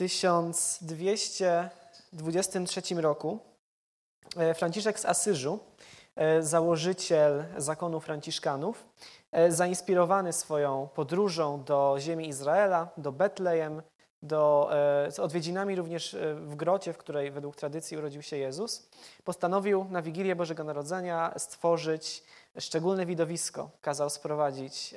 1223 roku e, Franciszek z Asyżu, e, założyciel zakonu Franciszkanów, e, zainspirowany swoją podróżą do ziemi Izraela, do Betlejem, do, z odwiedzinami również w grocie, w której według tradycji urodził się Jezus, postanowił na Wigilię Bożego Narodzenia stworzyć szczególne widowisko. Kazał sprowadzić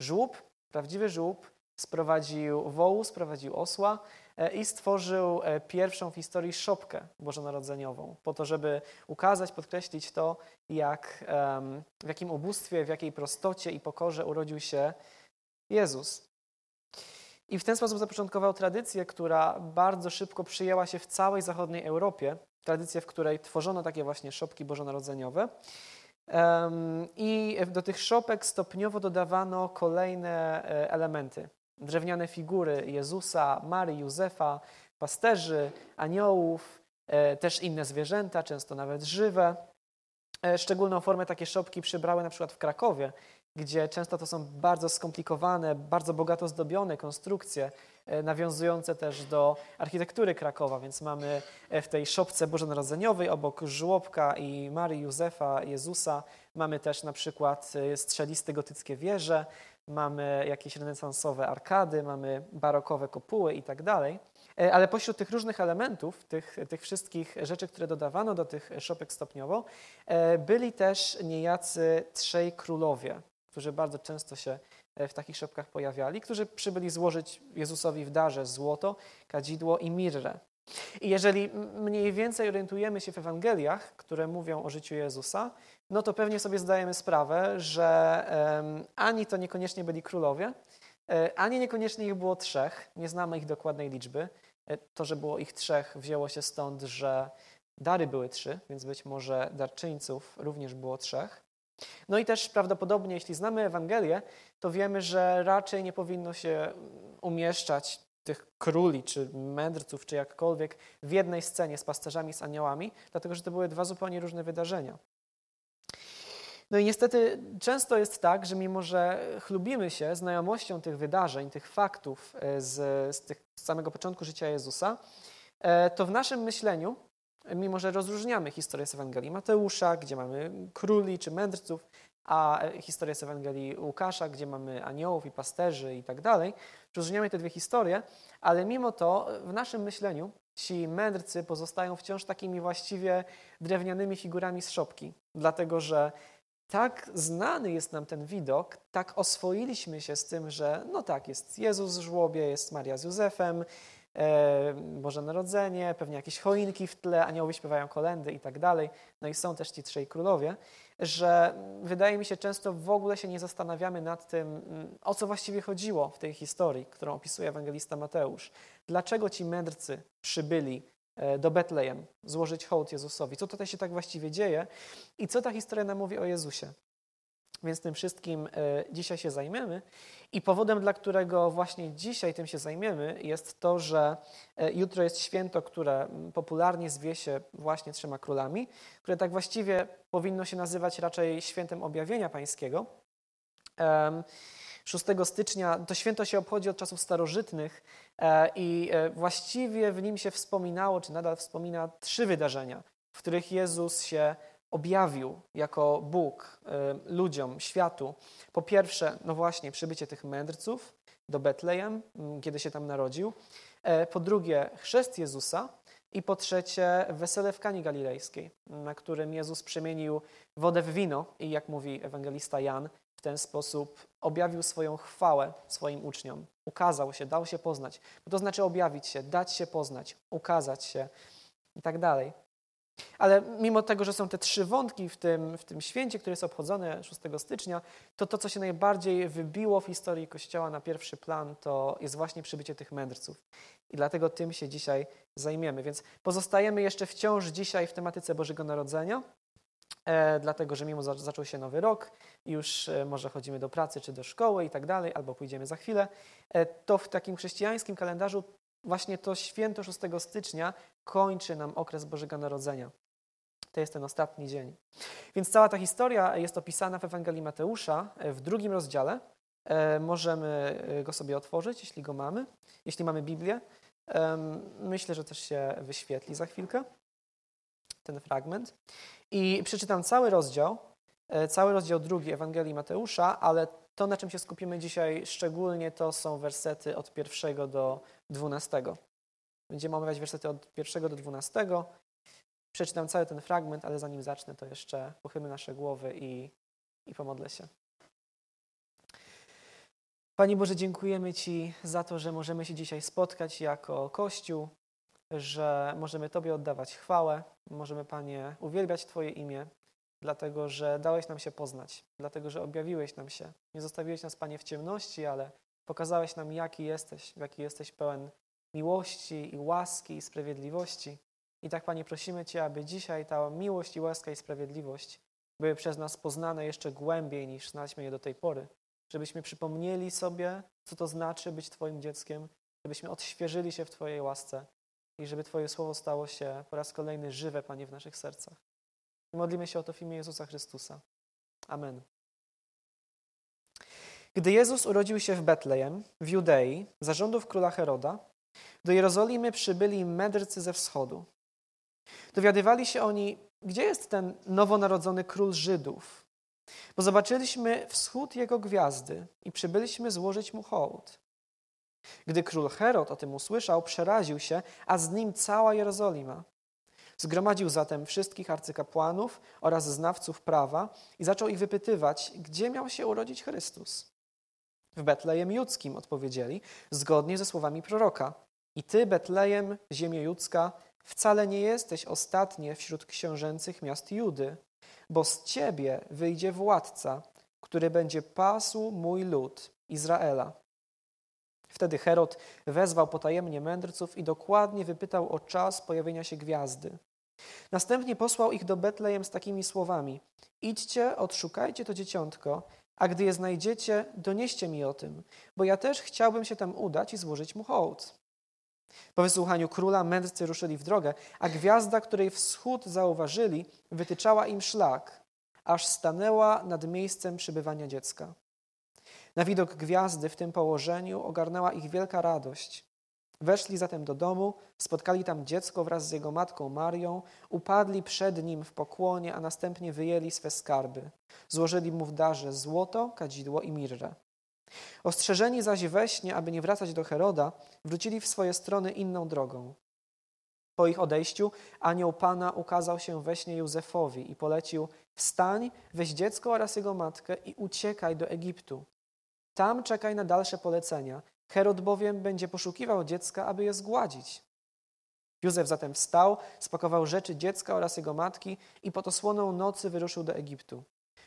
żłób, prawdziwy żłób, sprowadził wołu, sprowadził osła e, i stworzył e, pierwszą w historii szopkę bożonarodzeniową, po to, żeby ukazać, podkreślić to, jak, w jakim ubóstwie, w jakiej prostocie i pokorze urodził się Jezus. I w ten sposób zapoczątkował tradycję, która bardzo szybko przyjęła się w całej zachodniej Europie. Tradycję, w której tworzono takie właśnie szopki bożonarodzeniowe. I do tych szopek stopniowo dodawano kolejne e, elementy. Drewniane figury Jezusa, Marii, Józefa, pasterzy, aniołów, e, też inne zwierzęta, często nawet żywe. E, szczególną formę takie szopki przybrały na przykład w Krakowie, gdzie często to są bardzo skomplikowane, bardzo bogato zdobione konstrukcje, e, nawiązujące też do architektury Krakowa, więc mamy w tej szopce bożonarodzeniowej obok żłobka i Marii, Józefa, Jezusa, mamy też na przykład strzeliste gotyckie wieże, mamy jakieś renesansowe arkady, mamy barokowe kopuły i tak dalej. Ale pośród tych różnych elementów, tych, tych wszystkich rzeczy, które dodawano do tych szopek stopniowo, byli też niejacy trzej królowie którzy bardzo często się e, w takich szopkach pojawiali, którzy przybyli złożyć Jezusowi w darze złoto, kadzidło i mirrę. I jeżeli mniej więcej orientujemy się w Ewangeliach, które mówią o życiu Jezusa, no to pewnie sobie zdajemy sprawę, że ani to niekoniecznie byli królowie, e, ani niekoniecznie ich było trzech, nie znamy ich dokładnej liczby. E, to, że było ich trzech, wzięło się stąd, że dary były trzy, więc być może darczyńców również było trzech. No i też prawdopodobnie, jeśli znamy Ewangelię, to wiemy, że raczej nie powinno się umieszczać tych króli, czy mędrców, czy jakkolwiek w jednej scenie z pasterzami, z aniołami, dlatego że to były dwa zupełnie różne wydarzenia. No i niestety często jest tak, że mimo, że chlubimy się znajomością tych wydarzeń, tych faktów e, z, z, tych, z samego początku życia Jezusa, e, to w naszym myśleniu mimo że rozróżniamy historię z Ewangelii Mateusza, gdzie mamy króli czy mędrców, a historię z Ewangelii Łukasza, gdzie mamy aniołów i pasterzy i tak dalej. Rozróżniamy te dwie historie, ale mimo to w naszym myśleniu ci mędrcy pozostają wciąż takimi właściwie drewnianymi figurami z szopki, dlatego że tak znany jest nam ten widok, tak oswoiliśmy się z tym, że no tak, jest Jezus w żłobie, jest Maria z Józefem, E, Boże Narodzenie, pewnie jakieś choinki w tle, aniołowie śpiewają kolendy i tak dalej. No i są też ci trzej królowie, że wydaje mi się często w ogóle się nie zastanawiamy nad tym, o co właściwie chodziło w tej historii, którą opisuje ewangelista Mateusz. Dlaczego ci mędrcy przybyli do Betlejem złożyć hołd Jezusowi? Co tutaj się tak właściwie dzieje i co ta historia nam mówi o Jezusie? Więc tym wszystkim e, dzisiaj się zajmiemy. I powodem, dla którego właśnie dzisiaj tym się zajmiemy, jest to, że e, jutro jest święto, które popularnie zwie się właśnie Trzema Królami, które tak właściwie powinno się nazywać raczej świętem objawienia pańskiego. 6 stycznia to święto się obchodzi od czasów starożytnych e, i właściwie w nim się wspominało, czy nadal wspomina, trzy wydarzenia, w których Jezus się objawił jako Bóg y, ludziom, światu. Po pierwsze, no właśnie, przybycie tych mędrców do Betlejem, kiedy się tam narodził. E, po drugie, chrzest Jezusa. I po trzecie, wesele w Kani Galilejskiej, na którym Jezus przemienił wodę w wino i, jak mówi ewangelista Jan, w ten sposób objawił swoją chwałę swoim uczniom. Ukazał się, dał się poznać. To znaczy objawić się, dać się poznać, ukazać się i tak dalej. Ale mimo tego, że są te trzy wątki w tym, w tym święcie, które jest obchodzone 6 stycznia, to to, co się najbardziej wybiło w historii Kościoła na pierwszy plan, to jest właśnie przybycie tych mędrców. I dlatego tym się dzisiaj zajmiemy. Więc pozostajemy jeszcze wciąż dzisiaj w tematyce Bożego Narodzenia, dlatego że mimo że zaczął się nowy rok, już e, może chodzimy do pracy czy do szkoły i tak dalej, albo pójdziemy za chwilę, e, to w takim chrześcijańskim kalendarzu właśnie to święto 6 stycznia kończy nam okres Bożego Narodzenia. To jest ten ostatni dzień. Więc cała ta historia jest opisana w Ewangelii Mateusza e, w drugim rozdziale. E, możemy e, go sobie otworzyć, jeśli go mamy, jeśli mamy Biblię. Myślę, że też się wyświetli za chwilkę ten fragment. I przeczytam cały rozdział, e, cały rozdział drugi Ewangelii Mateusza, ale to, na czym się skupimy dzisiaj szczególnie, to są wersety od pierwszego do dwunastego. Będziemy omawiać wersety od pierwszego do dwunastego. Przeczytam cały ten fragment, ale zanim zacznę, to jeszcze pochylmy nasze głowy i, i pomodlę się. Panie Boże, dziękujemy Ci za to, że możemy się dzisiaj spotkać jako Kościół, że możemy Tobie oddawać chwałę, możemy, Panie, uwielbiać Twoje imię, dlatego że dałeś nam się poznać, dlatego że objawiłeś nam się. Nie zostawiłeś nas, Panie, w ciemności, ale pokazałeś nam, jaki jesteś, jaki jesteś pełen miłości i łaski i sprawiedliwości. I tak, Panie, prosimy Cię, aby dzisiaj ta miłość i łaska i sprawiedliwość były przez nas poznane jeszcze głębiej niż znaliśmy je do tej pory. Żebyśmy przypomnieli sobie, co to znaczy być Twoim dzieckiem, żebyśmy odświeżyli się w Twojej łasce i żeby Twoje słowo stało się po raz kolejny żywe, Panie, w naszych sercach. Modlimy się o to w imię Jezusa Chrystusa. Amen. Gdy Jezus urodził się w Betlejem, w Judei, za rządów króla Heroda, do Jerozolimy przybyli mędrcy ze wschodu. Dowiadywali się oni, gdzie jest ten nowonarodzony król Żydów, bo zobaczyliśmy wschód jego gwiazdy i przybyliśmy złożyć mu hołd. Gdy król Herod o tym usłyszał, przeraził się, a z nim cała Jerozolima. Zgromadził zatem wszystkich arcykapłanów oraz znawców prawa i zaczął ich wypytywać, gdzie miał się urodzić Chrystus. W Betlejem Judzkim odpowiedzieli, zgodnie ze słowami proroka. I ty, Betlejem, ziemio judzka, wcale nie jesteś ostatnie wśród książęcych miast Judy, bo z ciebie wyjdzie władca, który będzie pasł mój lud, Izraela. Wtedy Herod wezwał potajemnie mędrców i dokładnie wypytał o czas pojawienia się gwiazdy. Następnie posłał ich do Betlejem z takimi słowami: Idźcie, odszukajcie to dzieciątko, a gdy je znajdziecie, donieście mi o tym, bo ja też chciałbym się tam udać i złożyć mu hołd. Po wysłuchaniu króla mędrcy ruszyli w drogę, a gwiazda, której wschód zauważyli, wytyczała im szlak, aż stanęła nad miejscem przybywania dziecka. Na widok gwiazdy w tym położeniu ogarnęła ich wielka radość. Weszli zatem do domu, spotkali tam dziecko wraz z jego matką Marią, upadli przed nim w pokłonie, a następnie wyjęli swe skarby. Złożyli mu w darze złoto, kadzidło i mirrę. Ostrzeżeni zaś we śnie, aby nie wracać do Heroda, wrócili w swoje strony inną drogą. Po ich odejściu anioł Pana ukazał się we śnie Józefowi i polecił: Wstań, weź dziecko oraz jego matkę i uciekaj do Egiptu. Tam czekaj na dalsze polecenia. Herod bowiem będzie poszukiwał dziecka, aby je zgładzić. Józef zatem wstał, spakował rzeczy dziecka oraz jego matki i pod osłoną nocy wyruszył do Egiptu.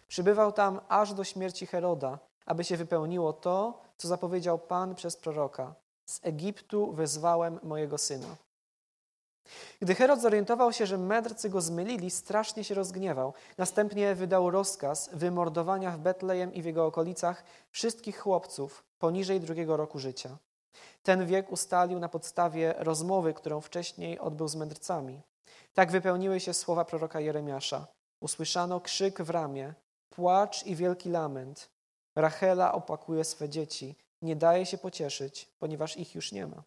Przybywał tam aż do śmierci Heroda, aby się wypełniło to, co zapowiedział Pan przez proroka. Z Egiptu wezwałem mojego syna. Gdy Herod zorientował się, że mędrcy go zmylili, strasznie się rozgniewał. Następnie wydał rozkaz wymordowania w Betlejem i w jego okolicach wszystkich chłopców poniżej drugiego roku życia. Ten wiek ustalił na podstawie rozmowy, którą wcześniej odbył z mędrcami. Tak wypełniły się słowa proroka Jeremiasza. Usłyszano krzyk w ramię, płacz i wielki lament. Rachela opłakuje swe dzieci, nie daje się pocieszyć, ponieważ ich już nie ma.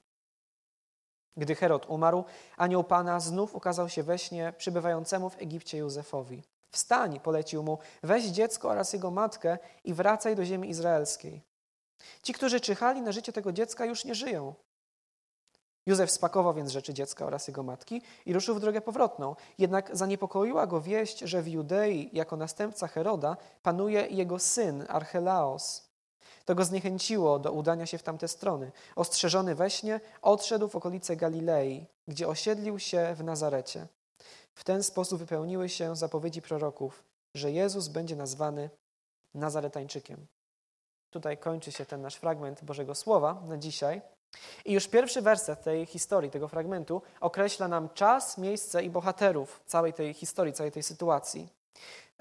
Gdy Herod umarł, anioł Pana znów ukazał się we śnie przybywającemu w Egipcie Józefowi. Wstań, polecił mu, weź dziecko oraz jego matkę i wracaj do ziemi izraelskiej. Ci, którzy czyhali na życie tego dziecka, już nie żyją. Józef spakował więc rzeczy dziecka oraz jego matki i ruszył w drogę powrotną. Jednak zaniepokoiła go wieść, że w Judei jako następca Heroda panuje jego syn Archelaos. To go zniechęciło do udania się w tamte strony. Ostrzeżony we śnie, odszedł w okolice Galilei, gdzie osiedlił się w Nazarecie. W ten sposób wypełniły się zapowiedzi proroków, że Jezus będzie nazwany Nazaretańczykiem. Tutaj kończy się ten nasz fragment Bożego Słowa na dzisiaj. I już pierwszy werset tej historii, tego fragmentu, określa nam czas, miejsce i bohaterów całej tej historii, całej tej sytuacji.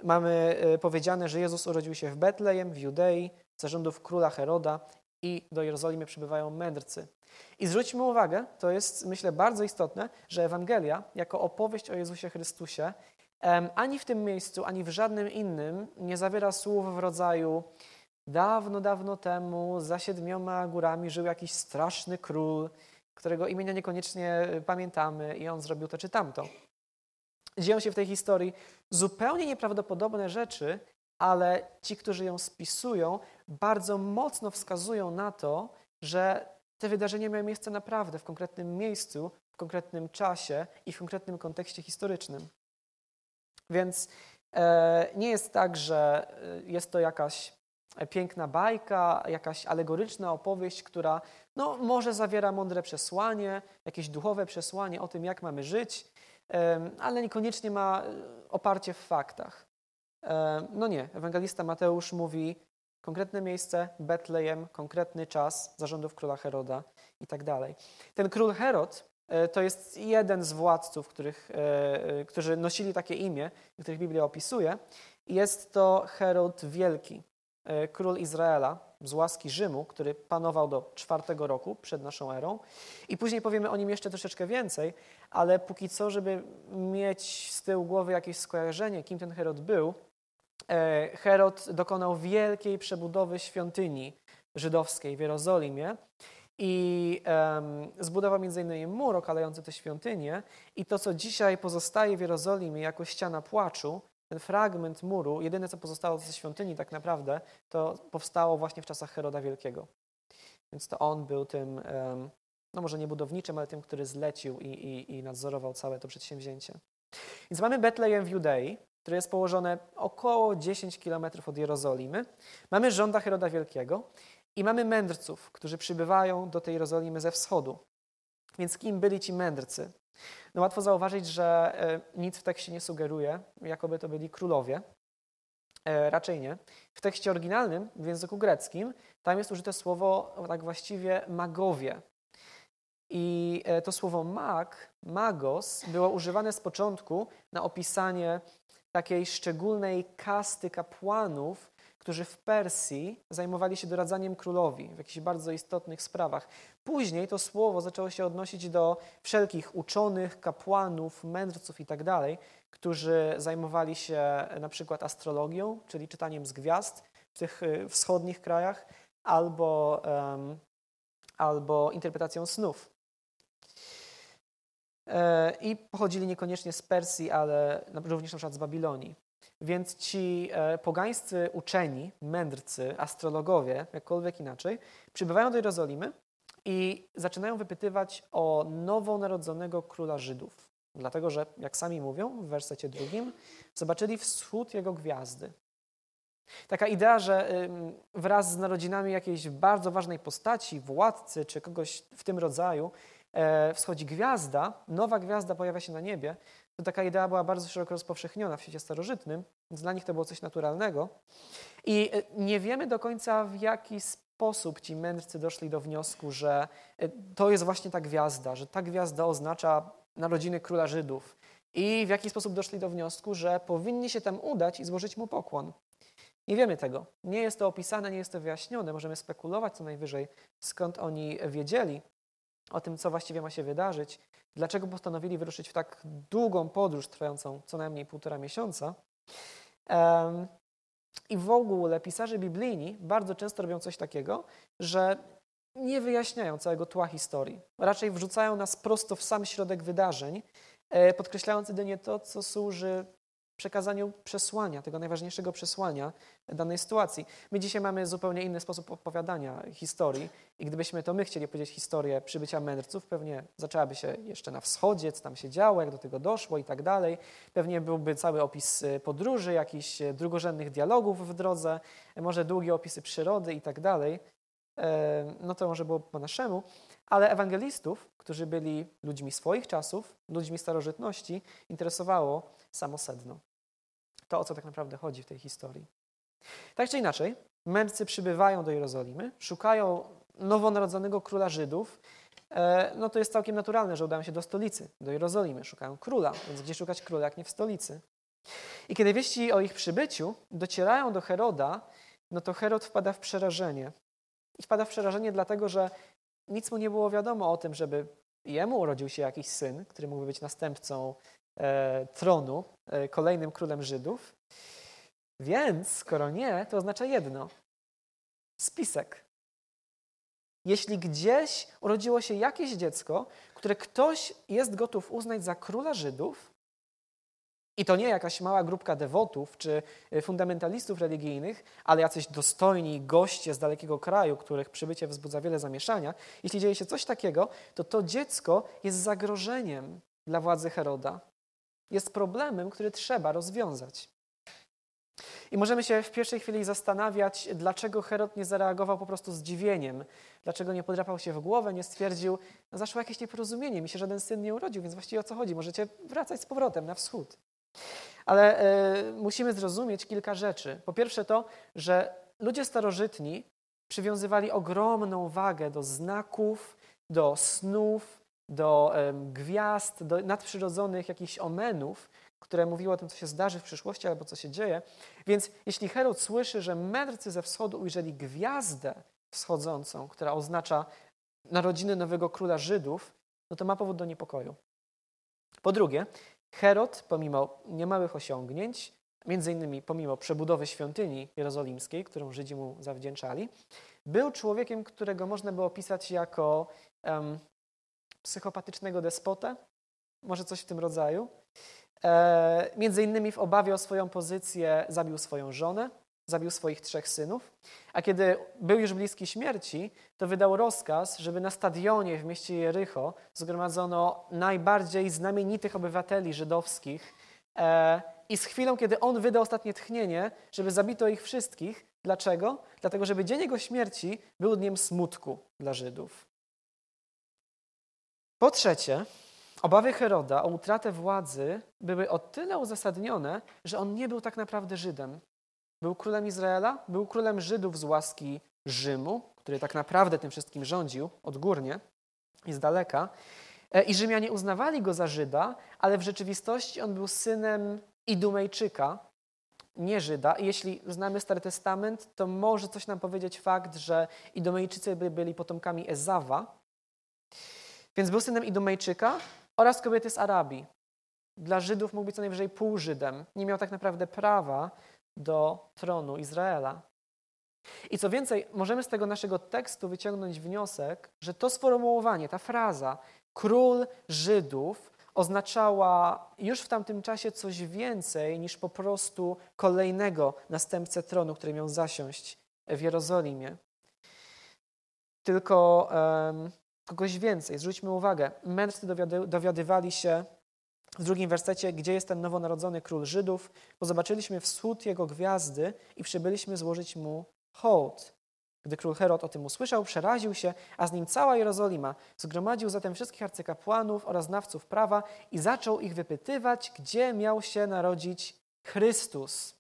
Mamy e, powiedziane, że Jezus urodził się w Betlejem, w Judei, zarządów króla Heroda i do Jerozolimy przybywają mędrcy. I zwróćmy uwagę, to jest myślę bardzo istotne, że Ewangelia jako opowieść o Jezusie Chrystusie ani w tym miejscu, ani w żadnym innym nie zawiera słów w rodzaju Dawno, dawno temu za siedmioma górami żył jakiś straszny król którego imienia niekoniecznie pamiętamy i on zrobił to czy tamto. Dzieją się w tej historii zupełnie nieprawdopodobne rzeczy, ale ci, którzy ją spisują, bardzo mocno wskazują na to, że te wydarzenia miały miejsce naprawdę w konkretnym miejscu, w konkretnym czasie i w konkretnym kontekście historycznym. Więc e, nie jest tak, że e, jest to jakaś piękna bajka, jakaś alegoryczna opowieść, która no, może zawiera mądre przesłanie, jakieś duchowe przesłanie o tym, jak mamy żyć, ale niekoniecznie ma e, oparcie w faktach. No nie, ewangelista Mateusz mówi konkretne miejsce, Betlejem, konkretny czas zarządów króla Heroda i tak dalej. Ten król Herod e, to jest jeden z władców, których, e, którzy nosili takie imię, których Biblia opisuje. Jest to Herod Wielki, król Izraela z łaski Rzymu, który panował do czwartego roku przed naszą erą. I później powiemy o nim jeszcze troszeczkę więcej, ale póki co, żeby mieć z tyłu głowy jakieś skojarzenie, kim ten Herod był, e, Herod dokonał wielkiej przebudowy świątyni żydowskiej w Jerozolimie i zbudował m.in. mur okalający tę świątynię i to, co dzisiaj pozostaje w Jerozolimie jako ściana płaczu, ten fragment muru, jedyne co pozostało ze świątyni tak naprawdę, to powstało właśnie w czasach Heroda Wielkiego. Więc to on był tym, no może nie budowniczym, ale tym, który zlecił i, i, i nadzorował całe to przedsięwzięcie. Więc mamy Betlejem w Judei, które jest położone około 10 kilometrów od Jerozolimy. Mamy żąda Heroda Wielkiego i mamy mędrców, którzy przybywają do tej Jerozolimy ze wschodu. Więc kim byli ci mędrcy? No łatwo zauważyć, że e, nic w tekście nie sugeruje, jakoby to byli królowie. E, raczej nie. W tekście oryginalnym, w języku greckim, tam jest użyte słowo tak właściwie magowie. I e, to słowo mag, magos, było używane z początku na opisanie takiej szczególnej kasty kapłanów, którzy w Persji zajmowali się doradzaniem królowi w jakichś bardzo istotnych sprawach. Później to słowo zaczęło się odnosić do wszelkich uczonych, kapłanów, mędrców itd., tak którzy zajmowali się na przykład astrologią, czyli czytaniem z gwiazd w tych y, wschodnich krajach, albo, um, albo interpretacją snów. E, I pochodzili niekoniecznie z Persji, ale również na przykład z Babilonii. Więc ci e, pogańscy uczeni, mędrcy, astrologowie, jakkolwiek inaczej, przybywają do Jerozolimy i zaczynają wypytywać o nowonarodzonego króla Żydów. Dlatego, że, jak sami mówią w wersecie drugim, zobaczyli wschód jego gwiazdy. Taka idea, że wraz z narodzinami jakiejś bardzo ważnej postaci, władcy czy kogoś w tym rodzaju, wschodzi gwiazda, nowa gwiazda pojawia się na niebie, to taka idea była bardzo szeroko rozpowszechniona w świecie starożytnym, więc dla nich to było coś naturalnego. I e, nie wiemy do końca, w jaki sposób ci mędrcy doszli do wniosku, że e, to jest właśnie ta gwiazda, że ta gwiazda oznacza narodziny króla Żydów. I w jaki sposób doszli do wniosku, że powinni się tam udać i złożyć mu pokłon. Nie wiemy tego. Nie jest to opisane, nie jest to wyjaśnione. Możemy spekulować co najwyżej, skąd oni wiedzieli o tym, co właściwie ma się wydarzyć, dlaczego postanowili wyruszyć w tak długą podróż trwającą co najmniej półtora miesiąca. I w ogóle pisarze biblijni bardzo często robią coś takiego, że nie wyjaśniają całego tła historii. Raczej wrzucają nas prosto w sam środek wydarzeń, e, podkreślając jedynie to, co służy przekazaniu przesłania, tego najważniejszego przesłania danej sytuacji. My dzisiaj mamy zupełnie inny sposób opowiadania historii i gdybyśmy to my chcieli powiedzieć historię przybycia mędrców, pewnie zaczęłaby się jeszcze na wschodzie, co tam się działo, jak do tego doszło i tak dalej. Pewnie byłby cały opis e, podróży, jakichś e, drugorzędnych dialogów w drodze, e, może długie opisy przyrody i tak dalej. No to może było po naszemu, ale ewangelistów, którzy byli ludźmi swoich czasów, ludźmi starożytności, interesowało samo sedno to, o co tak naprawdę chodzi w tej historii. Tak czy inaczej, mędrcy przybywają do Jerozolimy, szukają nowonarodzonego króla Żydów. E, no to jest całkiem naturalne, że udają się do stolicy, do Jerozolimy, szukają króla, więc gdzie szukać króla, jak nie w stolicy. I kiedy wieści o ich przybyciu docierają do Heroda, no to Herod wpada w przerażenie. I wpada w przerażenie dlatego, że nic mu nie było wiadomo o tym, żeby jemu urodził się jakiś syn, który mógłby być następcą e, tronu, e, kolejnym królem Żydów. Więc, skoro nie, to oznacza jedno: spisek. jeśli gdzieś urodziło się jakieś dziecko, które ktoś jest gotów uznać za króla Żydów, i to nie jakaś mała grupka dewotów czy y, fundamentalistów religijnych, ale jacyś dostojni goście z dalekiego kraju, których przybycie wzbudza wiele zamieszania. Jeśli dzieje się coś takiego, to to dziecko jest zagrożeniem dla władzy Heroda. Jest problemem, który trzeba rozwiązać. I możemy się w pierwszej chwili zastanawiać, dlaczego Herod nie zareagował po prostu zdziwieniem, dlaczego nie podrapał się w głowę, nie stwierdził, no zaszło jakieś nieporozumienie, mi się żaden syn nie urodził, więc właściwie o co chodzi? Możecie wracać z powrotem na wschód. Ale e, musimy zrozumieć kilka rzeczy. Po pierwsze to, że ludzie starożytni przywiązywali ogromną wagę do znaków, do snów, do e, gwiazd, do nadprzyrodzonych jakichś omenów, które mówiły o tym, co się zdarzy w przyszłości albo co się dzieje. Więc jeśli Herod słyszy, że mędrcy ze wschodu ujrzeli gwiazdę wschodzącą, która oznacza narodziny nowego króla Żydów, no to ma powód do niepokoju. Po drugie, Herod, pomimo niemałych osiągnięć, między innymi pomimo przebudowy świątyni jerozolimskiej, którą Żydzi mu zawdzięczali, był człowiekiem, którego można by opisać jako um, psychopatycznego despotę, może coś w tym rodzaju. E, między innymi w obawie o swoją pozycję zabił swoją żonę, zabił swoich trzech synów, a kiedy był już bliski śmierci, to wydał rozkaz, żeby na stadionie w mieście Jericho zgromadzono najbardziej znamienitych obywateli żydowskich e, i z chwilą, kiedy on wydał ostatnie tchnienie, żeby zabito ich wszystkich. Dlaczego? Dlatego, żeby dzień jego śmierci był dniem smutku dla Żydów. Po trzecie, Obawy Heroda o utratę władzy były o tyle uzasadnione, że on nie był tak naprawdę Żydem. Był królem Izraela, był królem Żydów z łaski Rzymu, który tak naprawdę tym wszystkim rządził odgórnie i z daleka. E, I Rzymianie uznawali go za Żyda, ale w rzeczywistości on był synem Idumejczyka, nie Żyda. I jeśli znamy Stary Testament, to może coś nam powiedzieć fakt, że Idumejczycy byli potomkami Ezawa. Więc był synem Idumejczyka, oraz kobiety z Arabii. Dla Żydów mógł być co najwyżej pół Żydem. Nie miał tak naprawdę prawa do tronu Izraela. I co więcej, możemy z tego naszego tekstu wyciągnąć wniosek, że to sformułowanie, ta fraza król Żydów oznaczała już w tamtym czasie coś więcej niż po prostu kolejnego następcę tronu, który miał zasiąść w Jerozolimie. Tylko um, kogoś więcej. Zwróćmy uwagę, mędrcy dowiady, dowiadywali się w drugim wersecie, gdzie jest ten nowonarodzony król Żydów, bo zobaczyliśmy wschód jego gwiazdy i przybyliśmy złożyć mu hołd. Gdy król Herod o tym usłyszał, przeraził się, a z nim cała Jerozolima. Zgromadził zatem wszystkich arcykapłanów oraz znawców prawa i zaczął ich wypytywać, gdzie miał się narodzić Chrystus.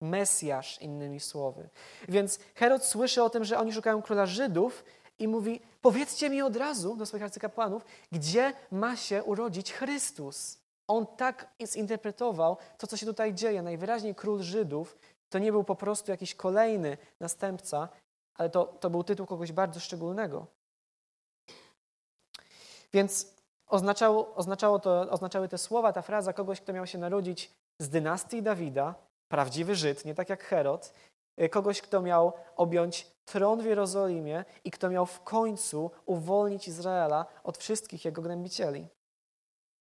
Mesjasz, innymi słowy. Więc Herod słyszy o tym, że oni szukają króla Żydów i mówi: Powiedzcie mi od razu do swoich arcykapłanów, gdzie ma się urodzić Chrystus. On tak zinterpretował to, co się tutaj dzieje. Najwyraźniej król Żydów to nie był po prostu jakiś kolejny następca, ale to, to był tytuł kogoś bardzo szczególnego. Więc oznaczało, oznaczało to, oznaczały te słowa, ta fraza kogoś, kto miał się narodzić z dynastii Dawida, prawdziwy Żyd, nie tak jak Herod, kogoś, kto miał objąć tron w Jerozolimie i kto miał w końcu uwolnić Izraela od wszystkich jego gnębicieli.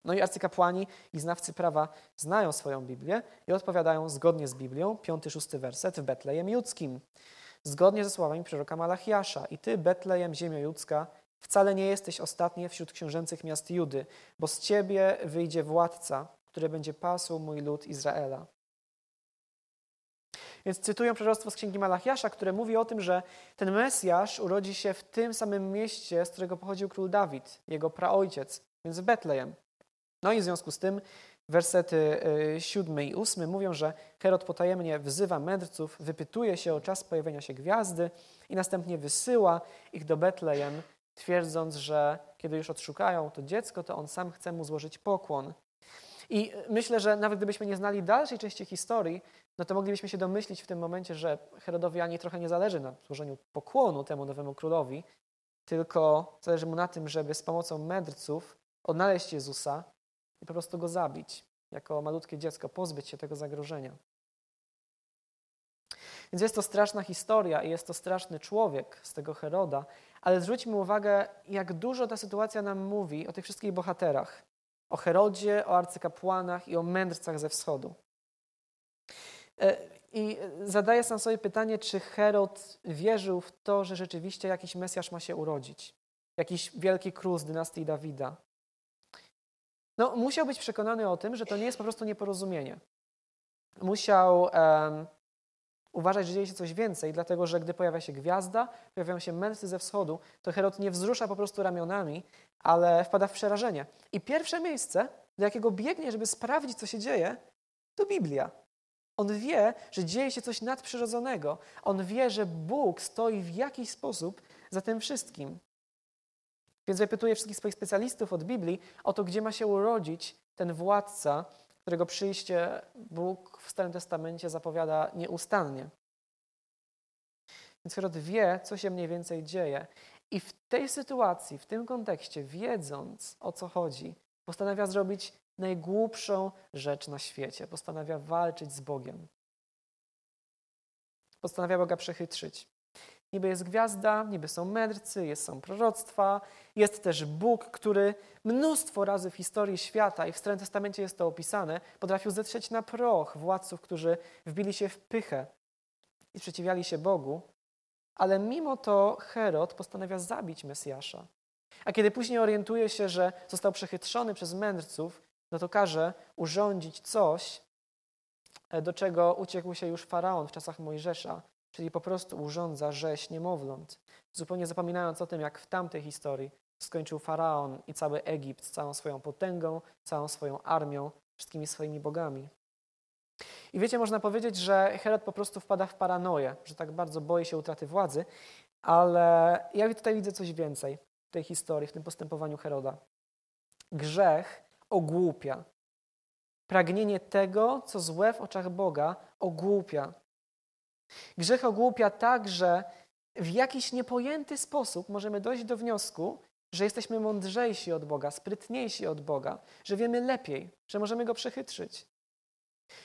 No i arcykapłani i znawcy prawa znają swoją Biblię i odpowiadają zgodnie z Biblią, piąty, szósty werset w Betlejem Judzkim. Zgodnie ze słowami proroka Malachiasza. I ty, Betlejem, ziemio judzka, wcale nie jesteś ostatnie wśród książęcych miast Judy, bo z ciebie wyjdzie władca, który będzie pasł mój lud Izraela. Więc cytują proroctwo z księgi Malachiasza, które mówi o tym, że ten Mesjasz urodzi się w tym samym mieście, z którego pochodził król Dawid, jego praojciec, więc w Betlejem. No i w związku z tym wersety 7 y, i 8 mówią, że Herod potajemnie wzywa mędrców, wypytuje się o czas pojawienia się gwiazdy i następnie wysyła ich do Betlejem, twierdząc, że kiedy już odszukają to dziecko, to on sam chce mu złożyć pokłon. I myślę, że nawet gdybyśmy nie znali dalszej części historii, no to moglibyśmy się domyślić w tym momencie, że Herodowi ani trochę nie zależy na złożeniu pokłonu temu nowemu królowi, tylko zależy mu na tym, żeby z pomocą mędrców odnaleźć Jezusa i po prostu go zabić jako malutkie dziecko, pozbyć się tego zagrożenia. Więc jest to straszna historia i jest to straszny człowiek z tego Heroda, ale zwróćmy uwagę, jak dużo ta sytuacja nam mówi o tych wszystkich bohaterach. O Herodzie, o arcykapłanach i o mędrcach ze wschodu. E, I zadaję sam sobie pytanie, czy Herod wierzył w to, że rzeczywiście jakiś Mesjasz ma się urodzić. Jakiś wielki król z dynastii Dawida. No, musiał być przekonany o tym, że to nie jest po prostu nieporozumienie. Musiał um, uważać, że dzieje się coś więcej, dlatego że gdy pojawia się gwiazda, pojawiają się mędrcy ze wschodu, to Herod nie wzrusza po prostu ramionami, ale wpada w przerażenie. I pierwsze miejsce, do jakiego biegnie, żeby sprawdzić, co się dzieje, to Biblia. On wie, że dzieje się coś nadprzyrodzonego. On wie, że Bóg stoi w jakiś sposób za tym wszystkim. Więc wypytuje wszystkich swoich specjalistów od Biblii o to, gdzie ma się urodzić ten władca, którego przyjście Bóg w Starym Testamencie zapowiada nieustannie. Więc Herod wie, co się mniej więcej dzieje. I w tej sytuacji, w tym kontekście, wiedząc o co chodzi, postanawia zrobić najgłupszą rzecz na świecie. Postanawia walczyć z Bogiem. Postanawia Boga przechytrzyć. Niby jest gwiazda, niby są mędrcy, jest, są proroctwa, jest też Bóg, który mnóstwo razy w historii świata i w Starym Testamencie jest to opisane, potrafił zetrzeć na proch władców, którzy wbili się w pychę i sprzeciwiali się Bogu, ale mimo to Herod postanawia zabić Mesjasza. A kiedy później orientuje się, że został przechytrzony przez mędrców, no to każe urządzić coś, do czego uciekł się już faraon w czasach Mojżesza, czyli po prostu urządza rzeź niemowląt, zupełnie zapominając o tym, jak w tamtej historii skończył faraon i cały Egipt całą swoją potęgą, całą swoją armią, wszystkimi swoimi bogami. I wiecie, można powiedzieć, że Herod po prostu wpada w paranoję, że tak bardzo boi się utraty władzy, ale ja tutaj widzę coś więcej w tej historii, w tym postępowaniu Heroda. Grzech ogłupia. Pragnienie tego, co złe w oczach Boga, ogłupia. Grzech ogłupia tak, że w jakiś niepojęty sposób możemy dojść do wniosku, że jesteśmy mądrzejsi od Boga, sprytniejsi od Boga, że wiemy lepiej, że możemy go przechytrzyć.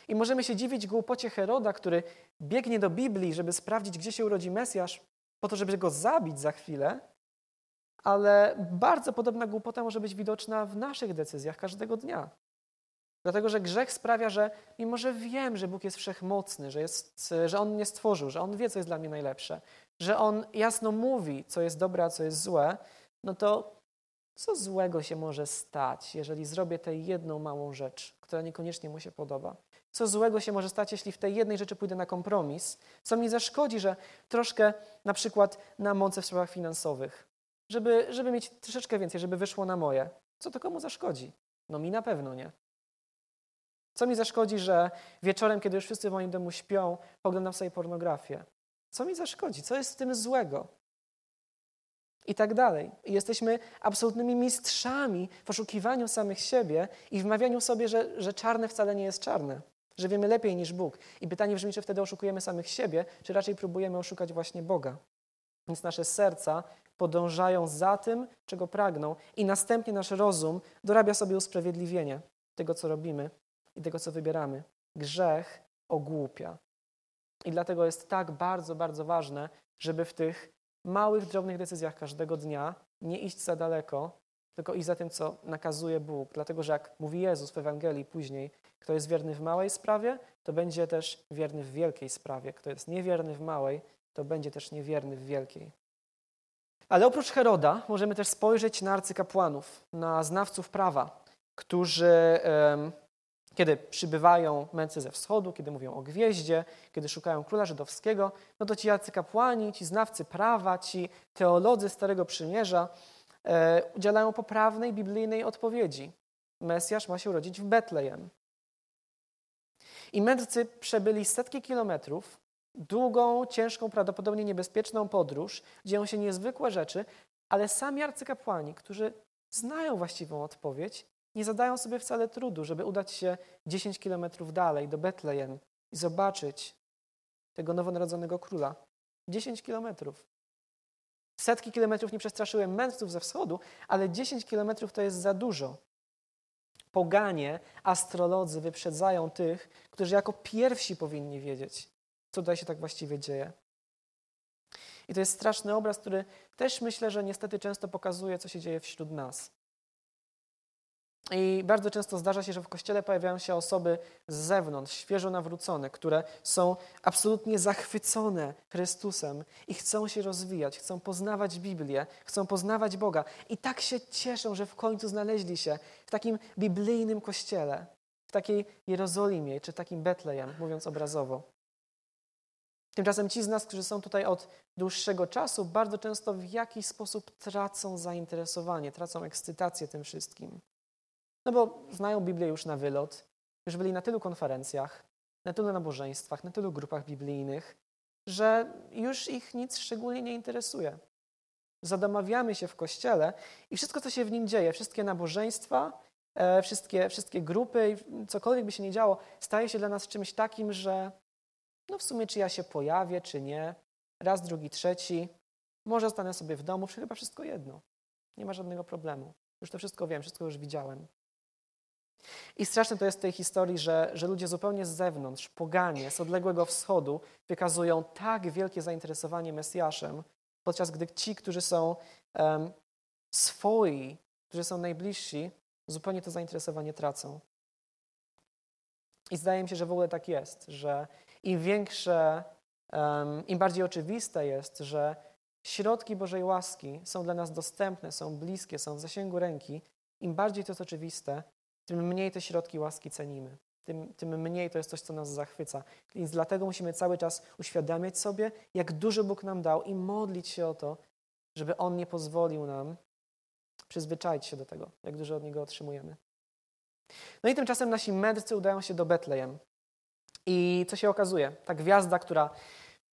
I możemy się dziwić głupocie Heroda, który biegnie do Biblii, żeby sprawdzić, gdzie się urodzi Mesjasz, po to, żeby go zabić za chwilę, ale bardzo podobna głupota może być widoczna w naszych decyzjach każdego dnia. Dlatego, że grzech sprawia, że mimo, że wiem, że Bóg jest wszechmocny, że, jest, że On mnie stworzył, że On wie, co jest dla mnie najlepsze, że On jasno mówi, co jest dobre, a co jest złe, no to co złego się może stać, jeżeli zrobię tę jedną małą rzecz, która niekoniecznie mu się podoba? Co złego się może stać, jeśli w tej jednej rzeczy pójdę na kompromis? Co mi zaszkodzi, że troszkę na przykład na mące w sprawach finansowych, żeby, żeby mieć troszeczkę więcej, żeby wyszło na moje? Co to komu zaszkodzi? No mi na pewno nie. Co mi zaszkodzi, że wieczorem, kiedy już wszyscy w moim domu śpią, poglądam sobie pornografię? Co mi zaszkodzi? Co jest w tym złego? I tak dalej. Jesteśmy absolutnymi mistrzami w poszukiwaniu samych siebie i wmawianiu sobie, że, że czarne wcale nie jest czarne, że wiemy lepiej niż Bóg. I pytanie brzmi, czy wtedy oszukujemy samych siebie, czy raczej próbujemy oszukać właśnie Boga. Więc nasze serca podążają za tym, czego pragną, i następnie nasz rozum dorabia sobie usprawiedliwienie tego, co robimy, i tego, co wybieramy. Grzech ogłupia. I dlatego jest tak bardzo, bardzo ważne, żeby w tych małych, drobnych decyzjach każdego dnia nie iść za daleko, tylko iść za tym, co nakazuje Bóg. Dlatego, że jak mówi Jezus w Ewangelii później, kto jest wierny w małej sprawie, to będzie też wierny w wielkiej sprawie. Kto jest niewierny w małej, to będzie też niewierny w wielkiej. Ale oprócz Heroda możemy też spojrzeć na arcykapłanów, na znawców prawa, którzy kiedy przybywają męcy ze wschodu, kiedy mówią o gwieździe, kiedy szukają króla żydowskiego, no to ci arcykapłani, ci znawcy prawa, ci teolodzy Starego Przymierza e, udzielają poprawnej biblijnej odpowiedzi. Mesjasz ma się urodzić w Betlejem. I mędrcy przebyli setki kilometrów, długą, ciężką, prawdopodobnie niebezpieczną podróż, dzieją się niezwykłe rzeczy, ale sami arcykapłani, którzy znają właściwą odpowiedź, nie zadają sobie wcale trudu, żeby udać się 10 kilometrów dalej do Betlejem i zobaczyć tego nowonarodzonego króla. 10 kilometrów. Setki kilometrów nie przestraszyły mędrców ze wschodu, ale 10 kilometrów to jest za dużo. Poganie, astrolodzy wyprzedzają tych, którzy jako pierwsi powinni wiedzieć, co tutaj się tak właściwie dzieje. I to jest straszny obraz, który też myślę, że niestety często pokazuje, co się dzieje wśród nas. I bardzo często zdarza się, że w kościele pojawiają się osoby z zewnątrz, świeżo nawrócone, które są absolutnie zachwycone Chrystusem i chcą się rozwijać, chcą poznawać Biblię, chcą poznawać Boga. I tak się cieszą, że w końcu znaleźli się w takim biblijnym kościele, w takiej Jerozolimie czy takim Betlejem, mówiąc obrazowo. Tymczasem ci z nas, którzy są tutaj od dłuższego czasu, bardzo często w jakiś sposób tracą zainteresowanie, tracą ekscytację tym wszystkim. No bo znają Biblię już na wylot, już byli na tylu konferencjach, na tylu nabożeństwach, na tylu grupach biblijnych, że już ich nic szczególnie nie interesuje. Zadomawiamy się w kościele i wszystko, co się w nim dzieje, wszystkie nabożeństwa, e, wszystkie, wszystkie grupy, cokolwiek by się nie działo, staje się dla nas czymś takim, że no w sumie czy ja się pojawię, czy nie, raz, drugi, trzeci, może zostanę sobie w domu, chyba wszystko jedno. Nie ma żadnego problemu. Już to wszystko wiem, wszystko już widziałem. I straszne to jest w tej historii, że, że ludzie zupełnie z zewnątrz, poganie, z odległego wschodu, wykazują tak wielkie zainteresowanie Mesjaszem, podczas gdy ci, którzy są um, swoi, którzy są najbliżsi, zupełnie to zainteresowanie tracą. I zdaje mi się, że w ogóle tak jest, że im większe, um, im bardziej oczywiste jest, że środki Bożej łaski są dla nas dostępne, są bliskie, są w zasięgu ręki, im bardziej to jest oczywiste, tym mniej te środki łaski cenimy. Tym, tym mniej to jest coś, co nas zachwyca. Więc dlatego musimy cały czas uświadamiać sobie, jak dużo Bóg nam dał i modlić się o to, żeby On nie pozwolił nam przyzwyczaić się do tego, jak dużo od Niego otrzymujemy. No i tymczasem nasi mędrcy udają się do Betlejem. I co się okazuje? Ta gwiazda, która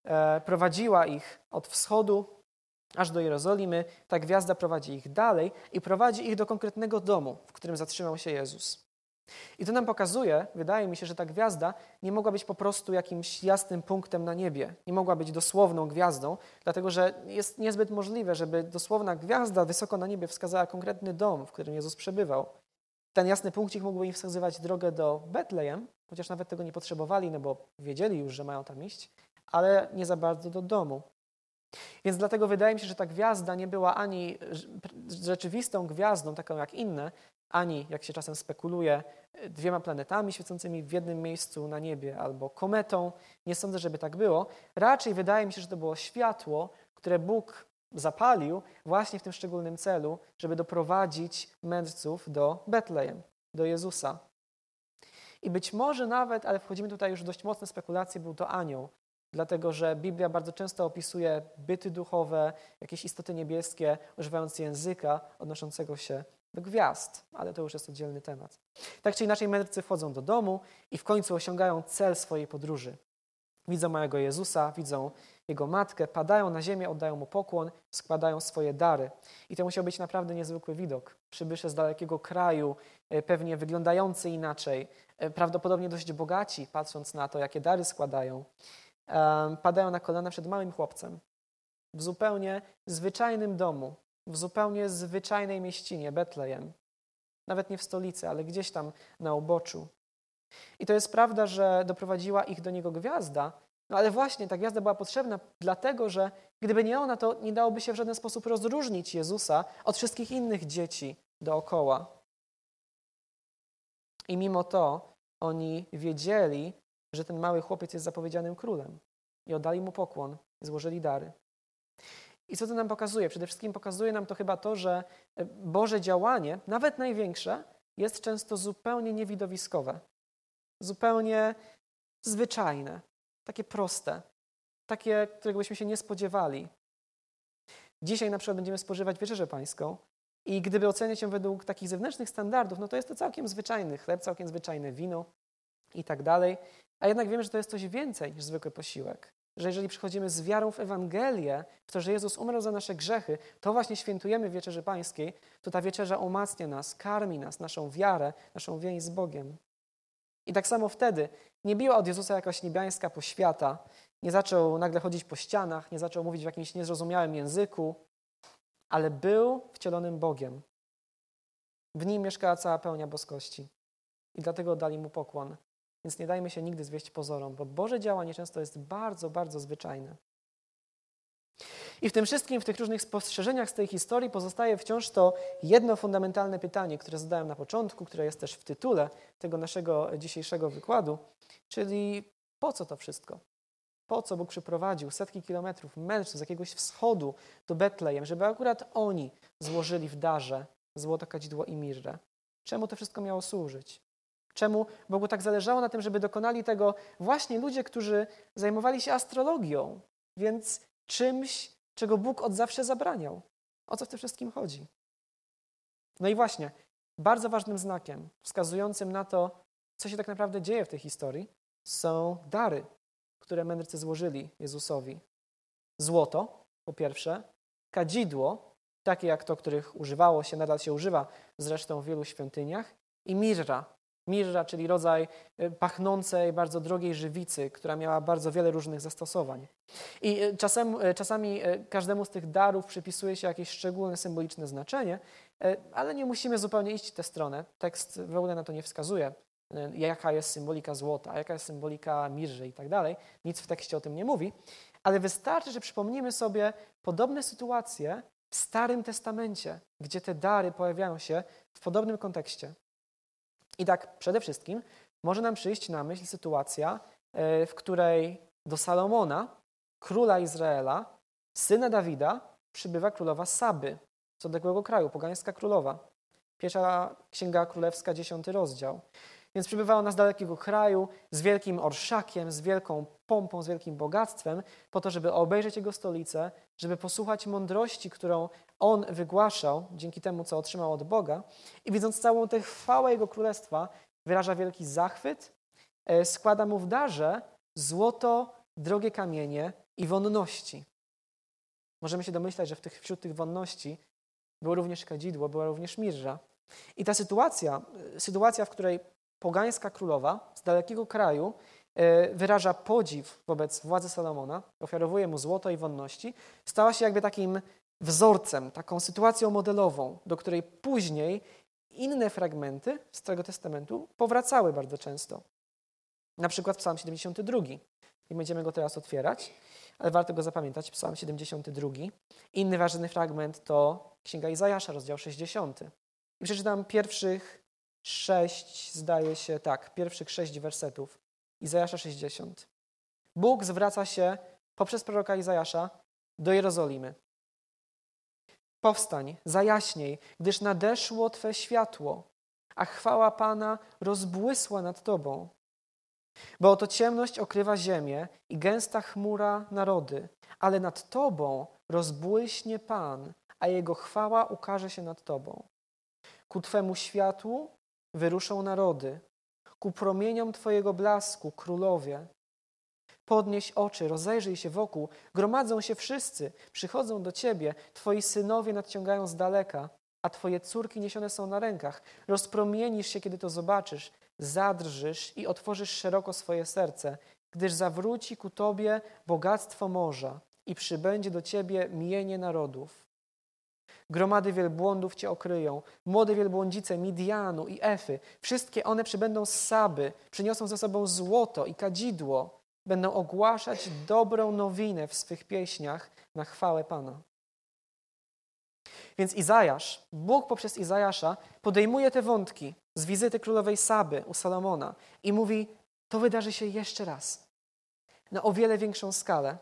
e, prowadziła ich od wschodu aż do Jerozolimy, ta gwiazda prowadzi ich dalej i prowadzi ich do konkretnego domu, w którym zatrzymał się Jezus. I to nam pokazuje, wydaje mi się, że ta gwiazda nie mogła być po prostu jakimś jasnym punktem na niebie, nie mogła być dosłowną gwiazdą, dlatego że jest niezbyt możliwe, żeby dosłowna gwiazda wysoko na niebie wskazała konkretny dom, w którym Jezus przebywał. Ten jasny punkcik mógłby im wskazywać drogę do Betlejem, chociaż nawet tego nie potrzebowali, no bo wiedzieli już, że mają tam iść, ale nie za bardzo do domu. Więc dlatego wydaje mi się, że ta gwiazda nie była ani rzeczywistą gwiazdą, taką jak inne, ani, jak się czasem spekuluje, dwiema planetami świecącymi w jednym miejscu na niebie albo kometą. Nie sądzę, żeby tak było. Raczej wydaje mi się, że to było światło, które Bóg zapalił właśnie w tym szczególnym celu, żeby doprowadzić mędrców do Betlejem, do Jezusa. I być może nawet, ale wchodzimy tutaj już w dość mocne spekulacje, był to anioł, dlatego że Biblia bardzo często opisuje byty duchowe, jakieś istoty niebieskie, używając języka odnoszącego się do gwiazd, ale to już jest oddzielny temat. Tak czy inaczej, mędrcy wchodzą do domu i w końcu osiągają cel swojej podróży. Widzą małego Jezusa, widzą jego matkę, padają na ziemię, oddają mu pokłon, składają swoje dary. I to musiał być naprawdę niezwykły widok. Przybysze z dalekiego kraju, e, pewnie wyglądający inaczej, e, prawdopodobnie dość bogaci, patrząc na to, jakie dary składają padają na kolana przed małym chłopcem w zupełnie zwyczajnym domu, w zupełnie zwyczajnej mieścinie, Betlejem. Nawet nie w stolicy, ale gdzieś tam na uboczu. I to jest prawda, że doprowadziła ich do niego gwiazda, no ale właśnie ta gwiazda była potrzebna, dlatego że gdyby nie ona, to nie dałoby się w żaden sposób rozróżnić Jezusa od wszystkich innych dzieci dookoła. I mimo to oni wiedzieli, że ten mały chłopiec jest zapowiedzianym królem. I oddali mu pokłon, złożyli dary. I co to nam pokazuje? Przede wszystkim pokazuje nam to chyba to, że e, Boże działanie, nawet największe, jest często zupełnie niewidowiskowe, zupełnie zwyczajne, takie proste, takie, którego byśmy się nie spodziewali. Dzisiaj na przykład będziemy spożywać wieczerzę pańską i gdyby oceniać ją według takich zewnętrznych standardów, no to jest to całkiem zwyczajny chleb, całkiem zwyczajne wino i tak dalej. A jednak wiemy, że to jest coś więcej niż zwykły posiłek. Że jeżeli przychodzimy z wiarą w Ewangelię, w to, że Jezus umarł za nasze grzechy, to właśnie świętujemy Wieczerzy Pańskiej, to ta wieczerza umacnia nas, karmi nas, naszą wiarę, naszą więź z Bogiem. I tak samo wtedy nie biła od Jezusa jakaś niebiańska poświata, nie zaczął nagle chodzić po ścianach, nie zaczął mówić w jakimś niezrozumiałym języku, ale był wcielonym Bogiem. W nim mieszkała cała pełnia boskości. I dlatego dali mu pokłon więc nie dajmy się nigdy zwieść pozorom, bo Boże działanie często jest bardzo, bardzo zwyczajne. I w tym wszystkim, w tych różnych spostrzeżeniach z tej historii pozostaje wciąż to jedno fundamentalne pytanie, które zadałem na początku, które jest też w tytule tego naszego dzisiejszego wykładu, czyli po co to wszystko? Po co Bóg przyprowadził setki kilometrów mężczyzn z jakiegoś wschodu do Betlejem, żeby akurat oni złożyli w darze złoto, kadzidło i mirrę? Czemu to wszystko miało służyć? Czemu Bogu tak zależało na tym, żeby dokonali tego właśnie ludzie, którzy zajmowali się astrologią, więc czymś, czego Bóg od zawsze zabraniał? O co w tym wszystkim chodzi? No i właśnie, bardzo ważnym znakiem wskazującym na to, co się tak naprawdę dzieje w tej historii, są dary, które mędrcy złożyli Jezusowi. Złoto, po pierwsze, kadzidło, takie jak to, których używało się, nadal się używa zresztą w wielu świątyniach, i mirra. Mirra, czyli rodzaj y, pachnącej, bardzo drogiej żywicy, która miała bardzo wiele różnych zastosowań. I y, czasem, y, czasami każdemu z tych darów przypisuje się jakieś szczególne symboliczne znaczenie, ale nie musimy zupełnie iść w tę stronę. Tekst w ogóle na to nie wskazuje. Jaka jest symbolika złota, jaka jest symbolika mirży i tak dalej. Nic w tekście o tym nie mówi, ale wystarczy, że przypomnimy sobie podobne sytuacje w Starym Testamencie, gdzie te dary pojawiają się w podobnym kontekście. I tak przede wszystkim może nam przyjść na myśl sytuacja, e, w której do Salomona, króla Izraela, syna Dawida, przybywa królowa Saby, z odległego kraju, pogańska królowa. Pierwsza Księga Królewska, dziesiąty rozdział. Więc przybywała ona z dalekiego kraju, z wielkim orszakiem, z wielką pompą, z wielkim bogactwem, po to, żeby obejrzeć jego stolicę, żeby posłuchać mądrości, którą on wygłaszał dzięki temu, co otrzymał od Boga. I widząc całą tę chwałę jego królestwa, wyraża wielki zachwyt, e, składa mu w darze złoto, drogie kamienie i wonności. Możemy się domyślać, że tych, wśród tych wonności było również kadzidło, była również mirza. I ta sytuacja, e, sytuacja, w której pogańska królowa z dalekiego kraju e, wyraża podziw wobec władzy Salomona, ofiarowuje mu złoto i wonności, stała się jakby takim wzorcem, taką sytuacją modelową, do której później inne fragmenty Starego Testamentu powracały bardzo często. Na przykład Psalm 72. Nie będziemy go teraz otwierać, ale warto go zapamiętać. Psalm 72. Inny ważny fragment to Księga Izajasza, rozdział 60. I przeczytam pierwszych sześć, zdaje się, tak, pierwszych sześć wersetów. Izajasza 60. Bóg zwraca się poprzez proroka Izajasza do Jerozolimy. Powstań, zajaśniej, gdyż nadeszło Twe światło, a chwała Pana rozbłysła nad Tobą. Bo oto ciemność okrywa ziemię i gęsta chmura narody, ale nad Tobą rozbłyśnie Pan, a Jego chwała ukaże się nad Tobą. Ku Twemu światłu wyruszą narody, ku promieniom Twojego blasku, królowie. Podnieś oczy, rozejrzyj się wokół, gromadzą się wszyscy, przychodzą do Ciebie, Twoi synowie nadciągają z daleka, a Twoje córki niesione są na rękach. Rozpromienisz się, kiedy to zobaczysz, zadrżysz i otworzysz szeroko swoje serce, gdyż zawróci ku Tobie bogactwo morza i przybędzie do Ciebie mienie narodów. Gromady wielbłądów cię okryją, młode wielbłądzice Midianu i Efy. Wszystkie one przybędą z Saby, przyniosą ze sobą złoto i kadzidło. Będą ogłaszać dobrą nowinę w swych pieśniach na chwałę Pana. Więc Izajasz, Bóg poprzez Izajasza podejmuje te wątki z wizyty królowej Saby u Salomona i mówi, to wydarzy się jeszcze raz. Na o wiele większą skalę,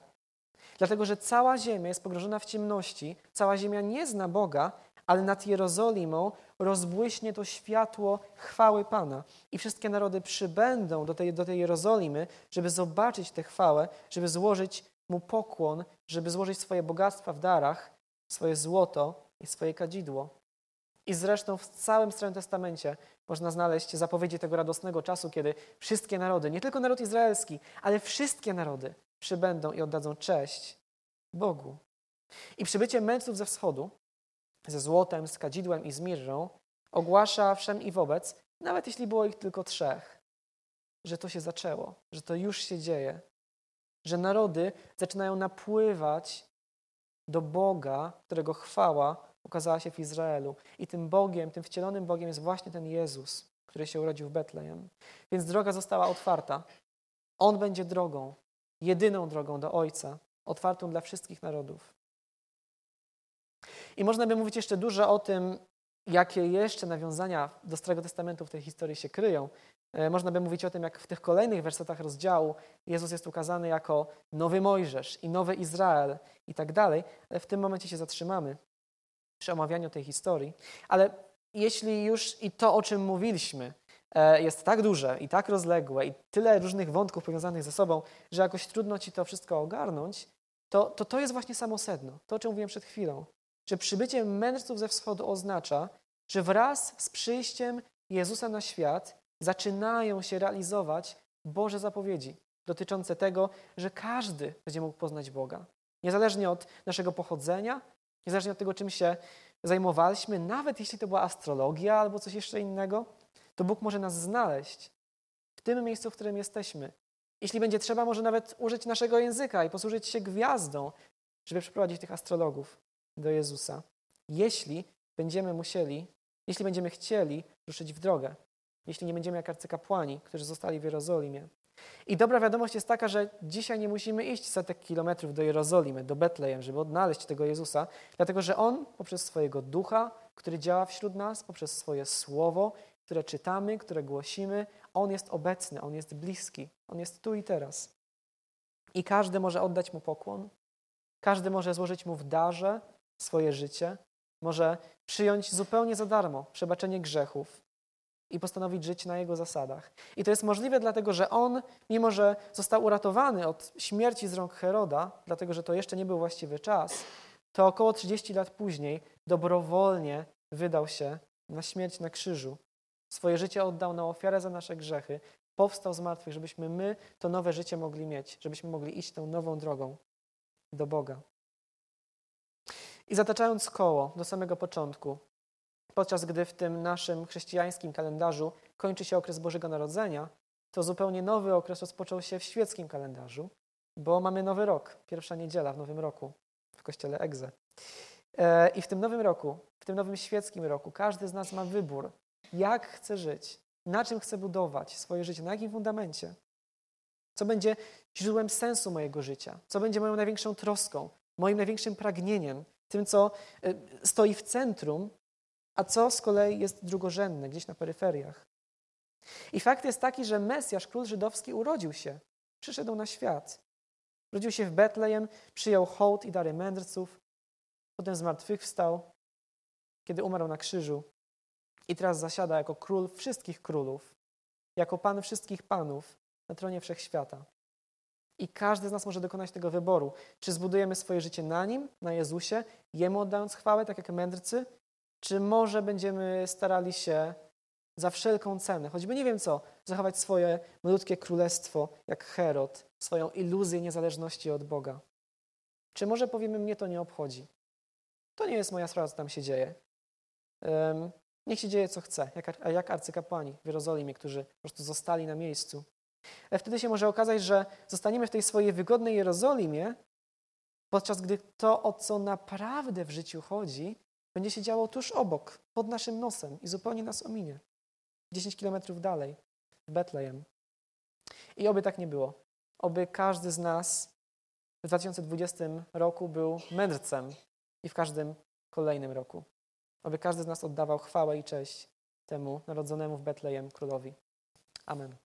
Dlatego, że cała ziemia jest pogrążona w ciemności, cała ziemia nie zna Boga, ale nad Jerozolimą rozbłyśnie to światło chwały Pana. I wszystkie narody przybędą do tej, do tej Jerozolimy, żeby zobaczyć tę chwałę, żeby złożyć Mu pokłon, żeby złożyć swoje bogactwa w darach, swoje złoto i swoje kadzidło. I zresztą w całym Starym Testamencie można znaleźć zapowiedzi tego radosnego czasu, kiedy wszystkie narody, nie tylko naród izraelski, ale wszystkie narody przybędą i oddadzą cześć Bogu. I przybycie mędrców ze wschodu, ze złotem, z kadzidłem i z mirżą, ogłasza wszem i wobec, nawet jeśli było ich tylko trzech, że to się zaczęło, że to już się dzieje, że narody zaczynają napływać do Boga, którego chwała ukazała się w Izraelu. I tym Bogiem, tym wcielonym Bogiem jest właśnie ten Jezus, który się urodził w Betlejem. Więc droga została otwarta. On będzie drogą, jedyną drogą do Ojca, otwartą dla wszystkich narodów. I można by mówić jeszcze dużo o tym, jakie jeszcze nawiązania do Starego Testamentu w tej historii się kryją. E, można by mówić o tym, jak w tych kolejnych wersetach rozdziału Jezus jest ukazany jako nowy Mojżesz i nowy Izrael i tak dalej, ale w tym momencie się zatrzymamy przy omawianiu tej historii. Ale jeśli już i to, o czym mówiliśmy, e, jest tak duże i tak rozległe i tyle różnych wątków powiązanych ze sobą, że jakoś trudno ci to wszystko ogarnąć, to to, to jest właśnie samo sedno. To, o czym mówiłem przed chwilą. Że przybycie mędrców ze wschodu oznacza, że wraz z przyjściem Jezusa na świat zaczynają się realizować Boże zapowiedzi dotyczące tego, że każdy będzie mógł poznać Boga. Niezależnie od naszego pochodzenia, niezależnie od tego, czym się zajmowaliśmy, nawet jeśli to była astrologia albo coś jeszcze innego, to Bóg może nas znaleźć w tym miejscu, w którym jesteśmy. Jeśli będzie trzeba, może nawet użyć naszego języka i posłużyć się gwiazdą, żeby przyprowadzić tych astrologów do Jezusa. Jeśli będziemy musieli, jeśli będziemy chcieli ruszyć w drogę, jeśli nie będziemy jak arcykapłani, którzy zostali w Jerozolimie. I dobra wiadomość jest taka, że dzisiaj nie musimy iść setek kilometrów do Jerozolimy, do Betlejem, żeby odnaleźć tego Jezusa, dlatego że On poprzez swojego ducha, który działa wśród nas, poprzez swoje słowo, które czytamy, które głosimy, On jest obecny, On jest bliski, On jest tu i teraz. I każdy może oddać Mu pokłon, każdy może złożyć Mu w darze swoje życie, może przyjąć zupełnie za darmo przebaczenie grzechów, i postanowić żyć na jego zasadach. I to jest możliwe dlatego, że on, mimo że został uratowany od śmierci z rąk Heroda, dlatego że to jeszcze nie był właściwy czas, to około 30 lat później dobrowolnie wydał się na śmierć na krzyżu. Swoje życie oddał na ofiarę za nasze grzechy, powstał z martwych, żebyśmy my to nowe życie mogli mieć, żebyśmy mogli iść tą nową drogą do Boga. I zataczając koło do samego początku, Podczas gdy w tym naszym chrześcijańskim kalendarzu kończy się okres Bożego Narodzenia, to zupełnie nowy okres rozpoczął się w świeckim kalendarzu, bo mamy nowy rok, pierwsza niedziela w nowym roku w kościele Egze. E, I w tym nowym roku, w tym nowym świeckim roku, każdy z nas ma wybór, jak chce żyć, na czym chce budować swoje życie, na jakim fundamencie. Co będzie źródłem sensu mojego życia, co będzie moją największą troską, moim największym pragnieniem, tym, co e, stoi w centrum a co z kolei jest drugorzędne, gdzieś na peryferiach. I fakt jest taki, że Mesjasz, król żydowski, urodził się, przyszedł na świat. Urodził się w Betlejem, przyjął hołd i dary mędrców, potem zmartwychwstał, kiedy umarł na krzyżu i teraz zasiada jako król wszystkich królów, jako pan wszystkich panów na tronie wszechświata. I każdy z nas może dokonać tego wyboru. Czy zbudujemy swoje życie na Nim, na Jezusie, Jemu oddając chwałę, tak jak mędrcy, czy może będziemy starali się za wszelką cenę, choćby nie wiem co, zachować swoje malutkie królestwo, jak Herod, swoją iluzję niezależności od Boga? Czy może powiemy, mnie to nie obchodzi? To nie jest moja sprawa, co tam się dzieje. Um, niech się dzieje, co chce, jak, jak arcykapłani w Jerozolimie, którzy po prostu zostali na miejscu. Ale wtedy się może okazać, że zostaniemy w tej swojej wygodnej Jerozolimie, podczas gdy to, o co naprawdę w życiu chodzi, będzie się działo tuż obok, pod naszym nosem i zupełnie nas ominie. 10 kilometrów dalej, w Betlejem. I oby tak nie było. Oby każdy z nas w 2020 roku był mędrcem i w każdym kolejnym roku. Oby każdy z nas oddawał chwałę i cześć temu narodzonemu w Betlejem królowi. Amen.